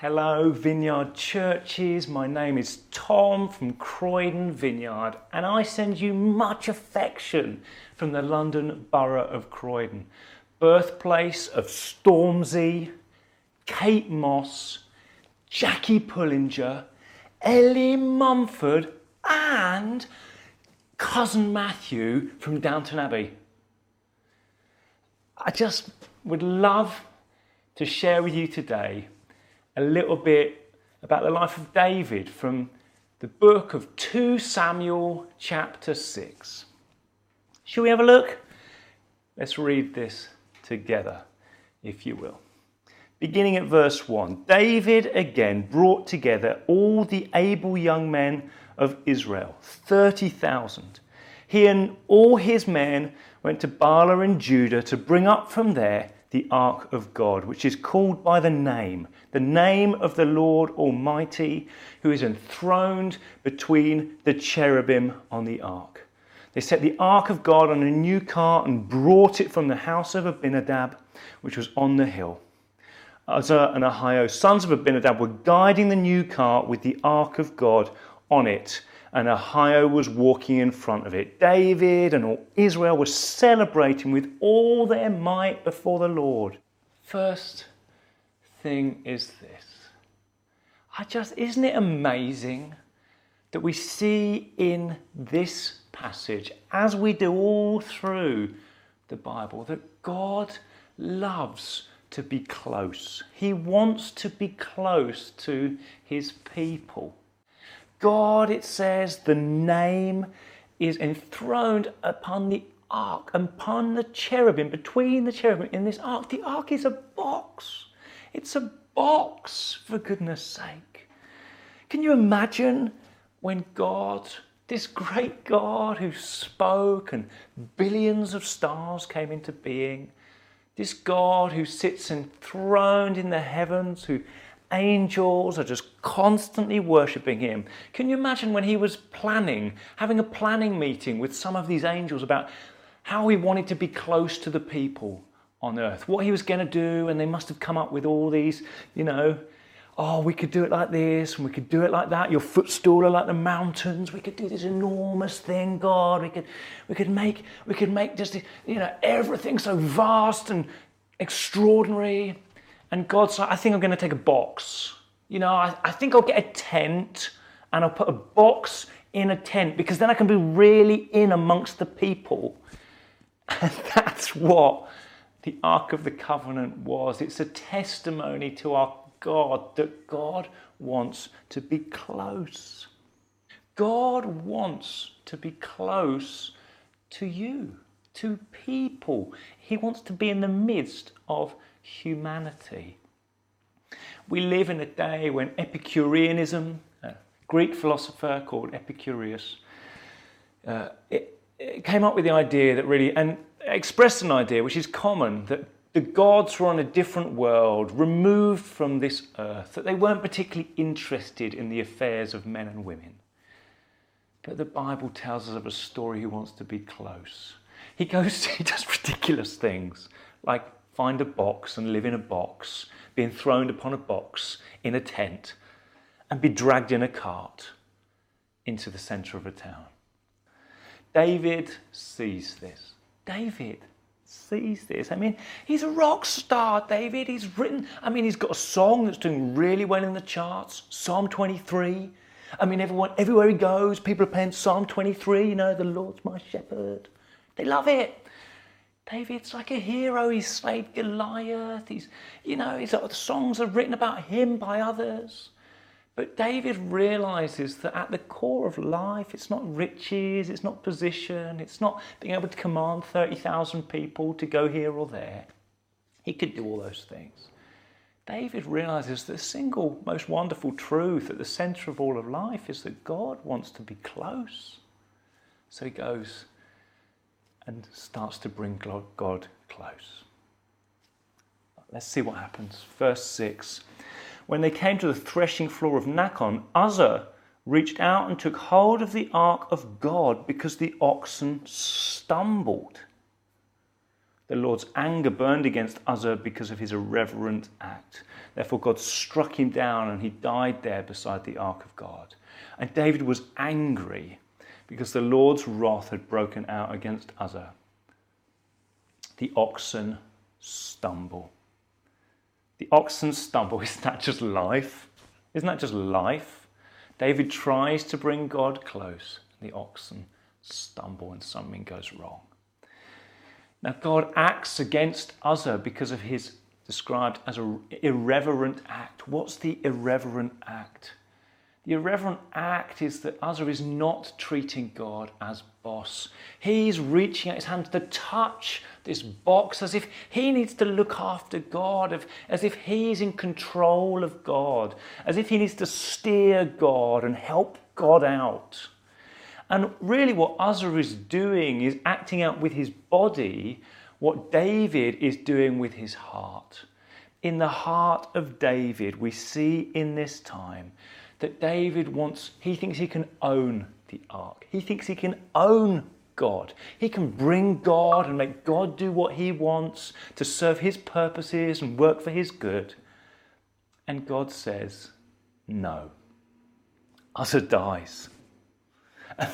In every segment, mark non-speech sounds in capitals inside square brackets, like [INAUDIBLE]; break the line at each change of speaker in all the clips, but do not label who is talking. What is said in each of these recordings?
Hello, Vineyard Churches. My name is Tom from Croydon Vineyard, and I send you much affection from the London Borough of Croydon, birthplace of Stormzy, Kate Moss, Jackie Pullinger, Ellie Mumford, and cousin Matthew from Downton Abbey. I just would love to share with you today a little bit about the life of David from the book of 2 Samuel, chapter 6. Shall we have a look? Let's read this together, if you will. Beginning at verse 1 David again brought together all the able young men of Israel, 30,000. He and all his men went to Baalah in Judah to bring up from there the ark of God, which is called by the name, the name of the Lord Almighty, who is enthroned between the cherubim on the ark. They set the ark of God on a new cart and brought it from the house of Abinadab, which was on the hill. Uzzah and Ahio, sons of Abinadab, were guiding the new cart with the ark of God on it and Ahio was walking in front of it. David and all Israel were celebrating with all their might before the Lord. First thing is this. I just isn't it amazing that we see in this passage as we do all through the Bible that God loves to be close. He wants to be close to his people. God, it says, the name is enthroned upon the ark, upon the cherubim, between the cherubim in this ark. The ark is a box. It's a box, for goodness sake. Can you imagine when God, this great God who spoke and billions of stars came into being, this God who sits enthroned in the heavens, who angels are just constantly worshipping him. Can you imagine when he was planning, having a planning meeting with some of these angels about how he wanted to be close to the people on earth, what he was going to do, and they must have come up with all these, you know, oh, we could do it like this and we could do it like that. Your footstool are like the mountains. We could do this enormous thing, God. We could, we could make, we could make just, you know, everything so vast and extraordinary. And God's like, I think I'm going to take a box. You know, I, I think I'll get a tent and I'll put a box in a tent because then I can be really in amongst the people. [LAUGHS] And that's what the Ark of the Covenant was. It's a testimony to our God that God wants to be close. God wants to be close to you, to people. He wants to be in the midst of humanity. We live in a day when Epicureanism, a Greek philosopher called Epicurus, uh, it, it came up with the idea that really, and expressed an idea which is common, that the gods were on a different world, removed from this earth, that they weren't particularly interested in the affairs of men and women. But the Bible tells us of a story who wants to be close. He goes, [LAUGHS] he does ridiculous things, like find a box and live in a box, be enthroned upon a box in a tent, and be dragged in a cart into the centre of a town. David sees this. David sees this. I mean, he's a rock star, David. He's written, I mean, he's got a song that's doing really well in the charts, Psalm 23. I mean, everyone, everywhere he goes, people are playing Psalm 23, you know, the Lord's my shepherd. They love it. David's like a hero. He's slayed Goliath. He's, you know, he's, the songs are written about him by others. But David realizes that at the core of life, it's not riches, it's not position, it's not being able to command 30,000 people to go here or there. He could do all those things. David realizes the single most wonderful truth at the center of all of life is that God wants to be close. So he goes, and starts to bring God close. Let's see what happens. Verse 6 When they came to the threshing floor of Nacon, Uzzah reached out and took hold of the ark of God because the oxen stumbled. The Lord's anger burned against Uzzah because of his irreverent act. Therefore, God struck him down and he died there beside the ark of God. And David was angry because the Lord's wrath had broken out against Uzzah. The oxen stumble. The oxen stumble. [LAUGHS] Isn't that just life? Isn't that just life? David tries to bring God close. The oxen stumble and something goes wrong. Now, God acts against Uzzah because of his described as an irreverent act. What's the irreverent act? The irreverent act is that Uzzah is not treating God as boss. He's reaching out his hand to touch this box as if he needs to look after God, as if he's in control of God, as if he needs to steer God and help God out. And really, what Uzzah is doing is acting out with his body what David is doing with his heart. In the heart of David, we see in this time that David wants, he thinks he can own the ark. He thinks he can own God. He can bring God and make God do what he wants to serve his purposes and work for his good. And God says, no. Uzzah dies. [LAUGHS] I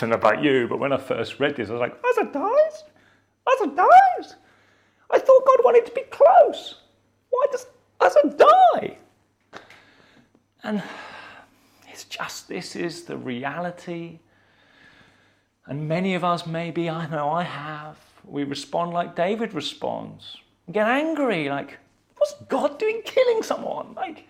don't know about you, but when I first read this, I was like, Uzzah dies? Uzzah dies? I thought God wanted to be close. Why does Uzzah die? And it's just this is the reality. And many of us, maybe, I know I have, we respond like David responds. We get angry, like, what's God doing killing someone? Like,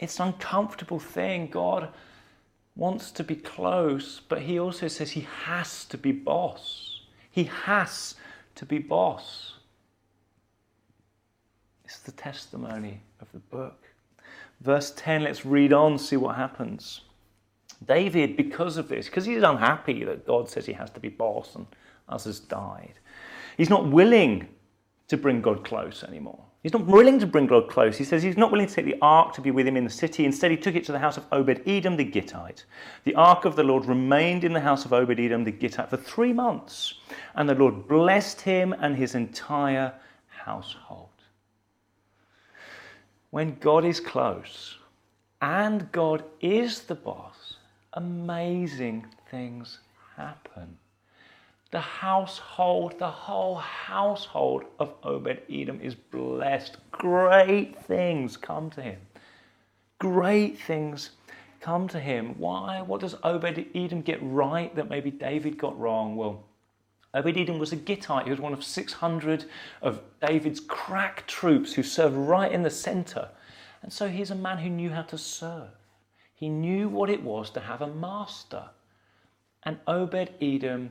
it's an uncomfortable thing. God wants to be close, but he also says he has to be boss. He has to be boss. It's the testimony of the book. Verse 10, let's read on, see what happens. David, because of this, because he's unhappy that God says he has to be boss and others died, he's not willing to bring God close anymore. He's not willing to bring God close. He says he's not willing to take the ark to be with him in the city. Instead, he took it to the house of Obed Edom the Gittite. The ark of the Lord remained in the house of Obed Edom the Gittite for three months, and the Lord blessed him and his entire household. When God is close and God is the boss, amazing things happen the household, the whole household of Obed Edom is blessed. Great things come to him. Great things come to him. Why? What does Obed Edom get right that maybe David got wrong? Well, Uh, Obed Edom was a Gittite. He was one of 600 of David's crack troops who served right in the center. And so he's a man who knew how to serve. He knew what it was to have a master. And Obed Edom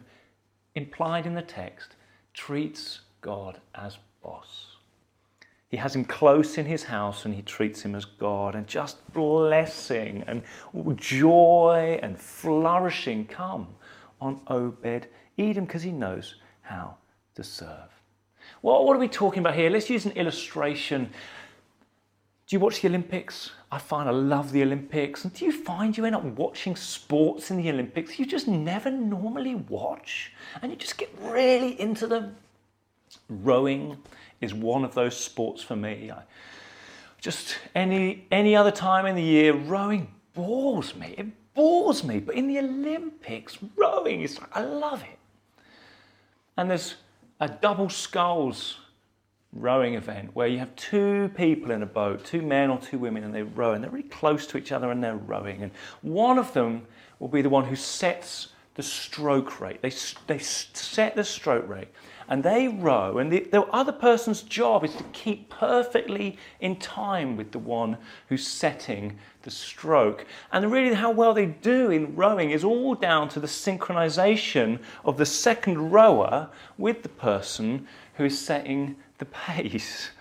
implied in the text, treats God as boss. He has him close in his house and he treats him as God, and just blessing and joy and flourishing come on Obed Edom because he knows how to serve. Well, what are we talking about here? Let's use an illustration do you watch the Olympics? I find I love the Olympics. And do you find you end up watching sports in the Olympics you just never normally watch? And you just get really into them? Rowing is one of those sports for me. I, just any, any other time in the year, rowing bores me. It bores me. But in the Olympics, rowing is, I love it. And there's a double sculls rowing event where you have two people in a boat, two men or two women, and they row, and they're really close to each other and they're rowing. And one of them will be the one who sets the stroke rate. They, they set the stroke rate and they row, and the, the other person's job is to keep perfectly in time with the one who's setting the stroke. And really, how well they do in rowing is all down to the synchronization of the second rower with the person who is setting the pace.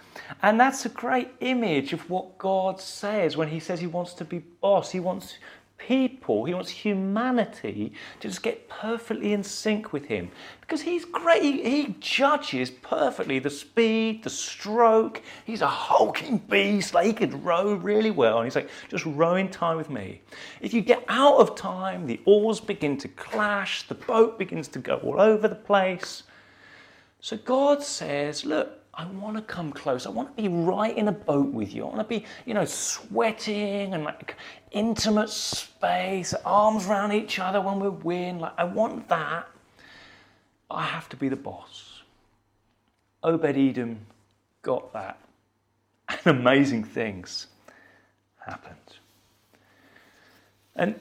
And that's a great image of what God says when He says He wants to be boss. He wants people, He wants humanity to just get perfectly in sync with Him. Because He's great, He judges perfectly the speed, the stroke. He's a hulking beast, like He could row really well. And He's like, just row in time with me. If you get out of time, the oars begin to clash, the boat begins to go all over the place. So God says, Look, I want to come close. I want to be right in a boat with you. I want to be, you know, sweating and like intimate space, arms around each other when we win. Like, I want that. I have to be the boss. Obed Edom got that. [LAUGHS] And amazing things happened. And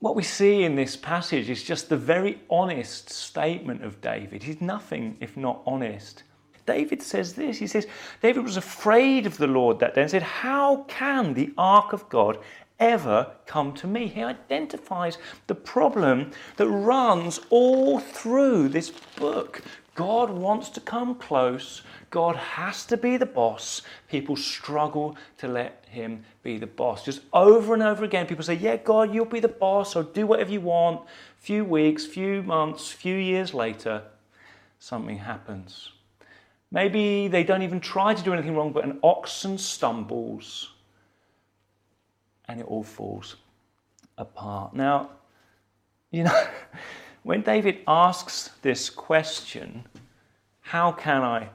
what we see in this passage is just the very honest statement of David. He's nothing if not honest. David says this. He says, David was afraid of the Lord that day and said, How can the ark of God ever come to me? He identifies the problem that runs all through this book. God wants to come close. God has to be the boss. People struggle to let him be the boss. Just over and over again, people say, Yeah, God, you'll be the boss, or do whatever you want. Few weeks, few months, few years later, something happens. Maybe they don't even try to do anything wrong, but an oxen stumbles and it all falls apart. Now, you know, [LAUGHS] when David asks this question, how can I,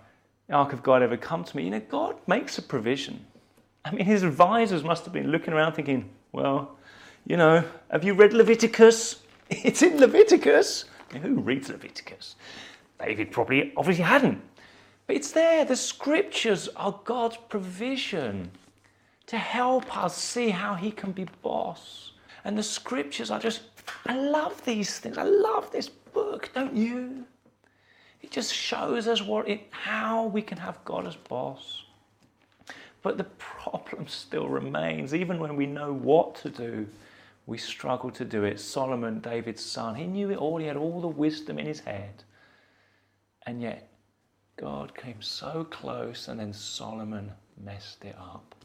the Ark of God, ever come to me? You know, God makes a provision. I mean, his advisors must have been looking around thinking, well, you know, have you read Leviticus? [LAUGHS] It's in Leviticus. who reads Leviticus? David probably obviously hadn't. But it's there. The scriptures are God's provision to help us see how He can be boss. And the scriptures are just, I love these things. I love this book, don't you? It just shows us what it, how we can have God as boss. But the problem [LAUGHS] still remains. Even when we know what to do, we struggle to do it. Solomon, David's son, he knew it all. He had all the wisdom in his head. And yet, God came so close, and then Solomon messed it up.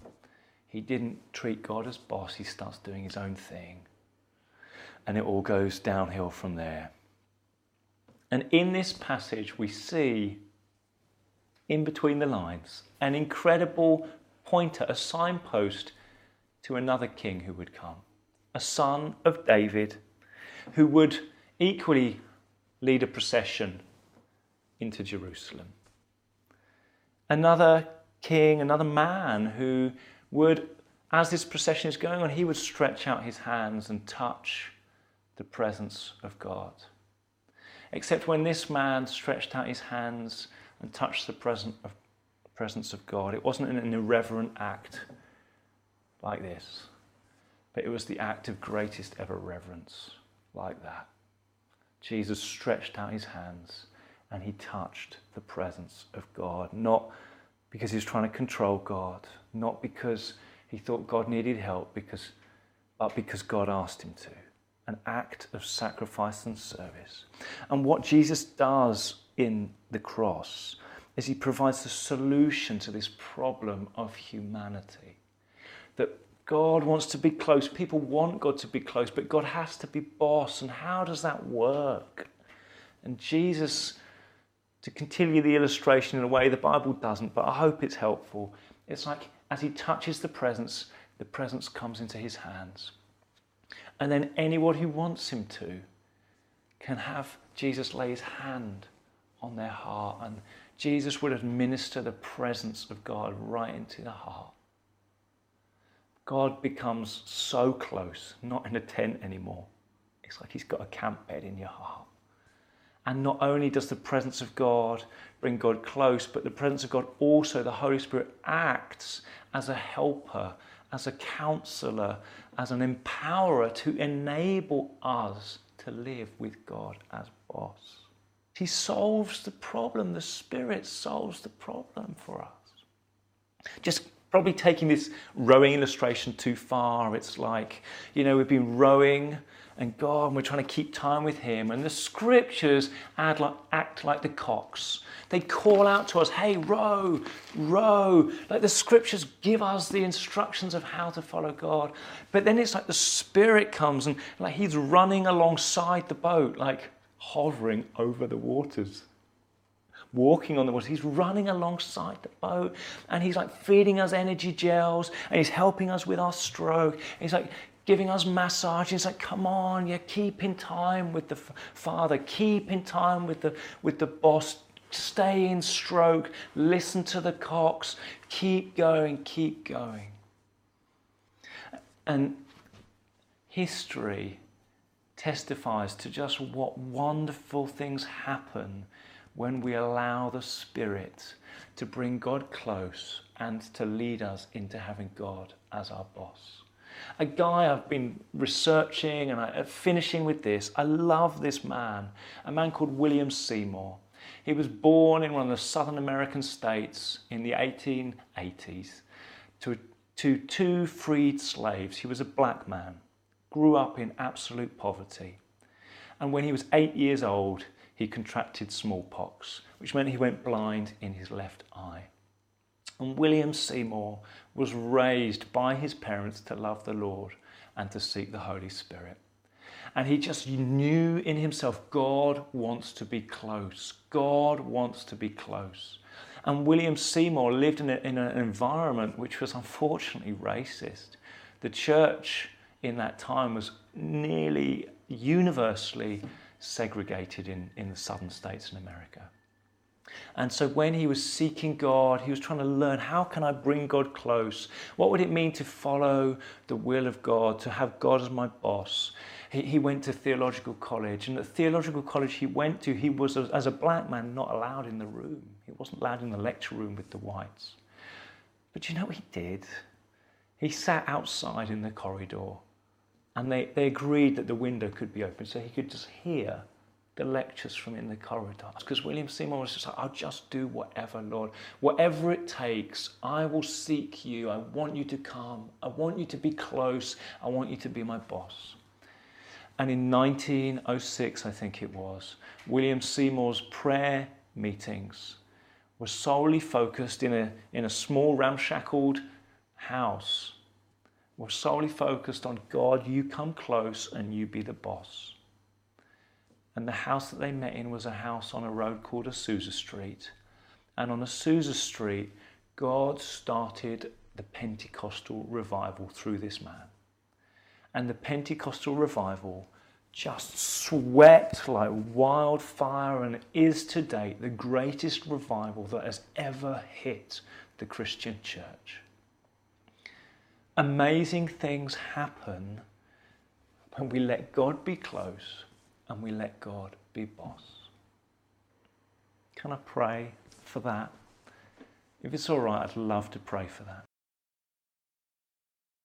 He didn't treat God as boss, he starts doing his own thing. And it all goes downhill from there. And in this passage, we see, in between the lines, an incredible pointer, a signpost to another king who would come, a son of David, who would equally lead a procession into Jerusalem another king, another man who would, as this procession is going on, he would stretch out his hands and touch the presence of God. Except when this man stretched out his hands and touched the presence of, presence of God, it wasn't an irreverent act like this, but it was the act of greatest ever reverence like that. Jesus stretched out his hands and he touched the presence of God, not because he was trying to control God, not because he thought God needed help, because, but because God asked him to. An act of sacrifice and service. And what Jesus does in the cross is he provides the solution to this problem of humanity. That God wants to be close, people want God to be close, but God has to be boss. And how does that work? And Jesus to continue the illustration in a way the Bible doesn't, but I hope it's helpful. It's like as he touches the presence, the presence comes into his hands. And then anyone who wants him to can have Jesus lay his hand on their heart, and Jesus would administer the presence of God right into the heart. God becomes so close, not in a tent anymore. It's like he's got a camp bed in your heart. And not only does the presence of God bring God close, but the presence of God also, the Holy Spirit, acts as a helper, as a counselor, as an empowerer to enable us to live with God as boss. He solves the problem. The Spirit solves the problem for us. Just probably taking this rowing illustration too far. It's like, you know, we've been rowing and God, and we're trying to keep time with Him. And the scriptures like, act like the cox. They call out to us, hey, row, row. Like the scriptures give us the instructions of how to follow God. But then it's like the Spirit comes and like He's running alongside the boat, like hovering over the waters walking on the water. He's running alongside the boat and he's like feeding us energy gels and he's helping us with our stroke. He's like giving us massage. He's like, come on, yeah, keep in time with the Father, keep in time with the, with the boss stay in stroke, listen to the cox, keep going, keep going. And history testifies to just what wonderful things happen when we allow the Spirit to bring God close and to lead us into having God as our boss. A guy I've been researching and I, uh, finishing with this, I love this man, a man called William Seymour. He was born in one of the southern American states in the 1880s to, to two freed slaves. He was a black man, grew up in absolute poverty. And when he was eight years old, he contracted smallpox, which meant he went blind in his left eye. And William Seymour was raised by his parents to love the Lord and to seek the Holy Spirit. And he just knew in himself God wants to be close. God wants to be close. And William Seymour lived in, a, in an environment which was unfortunately racist. The church in that time was nearly universally segregated in, in the southern states in America. And so when he was seeking God, he was trying to learn how can I bring God close? What would it mean to follow the will of God, to have God as my boss? He, he went to theological college, and at theological college he went to, he was, as a black man, not allowed in the room. He wasn't allowed in the lecture room with the whites. But you know what he did? He sat outside in the corridor and they, they agreed that the window could be open so he could just hear the lectures from in the corridors. Because William Seymour was just like, I'll just do whatever, Lord. Whatever it takes, I will seek you. I want you to come. I want you to be close. I want you to be my boss. And in 1906, I think it was, William Seymour's prayer meetings were solely focused in a, in a small ramshackled house were solely focused on God, you come close and you be the boss. And the house that they met in was a house on a road called Azusa Street. And on Azusa Street, God started the Pentecostal revival through this man. And the Pentecostal revival just swept like wildfire and is to date the greatest revival that has ever hit the Christian church amazing things happen when we let God be close and we let God be boss. Can I pray for that? If it's all right, I'd love to pray for that.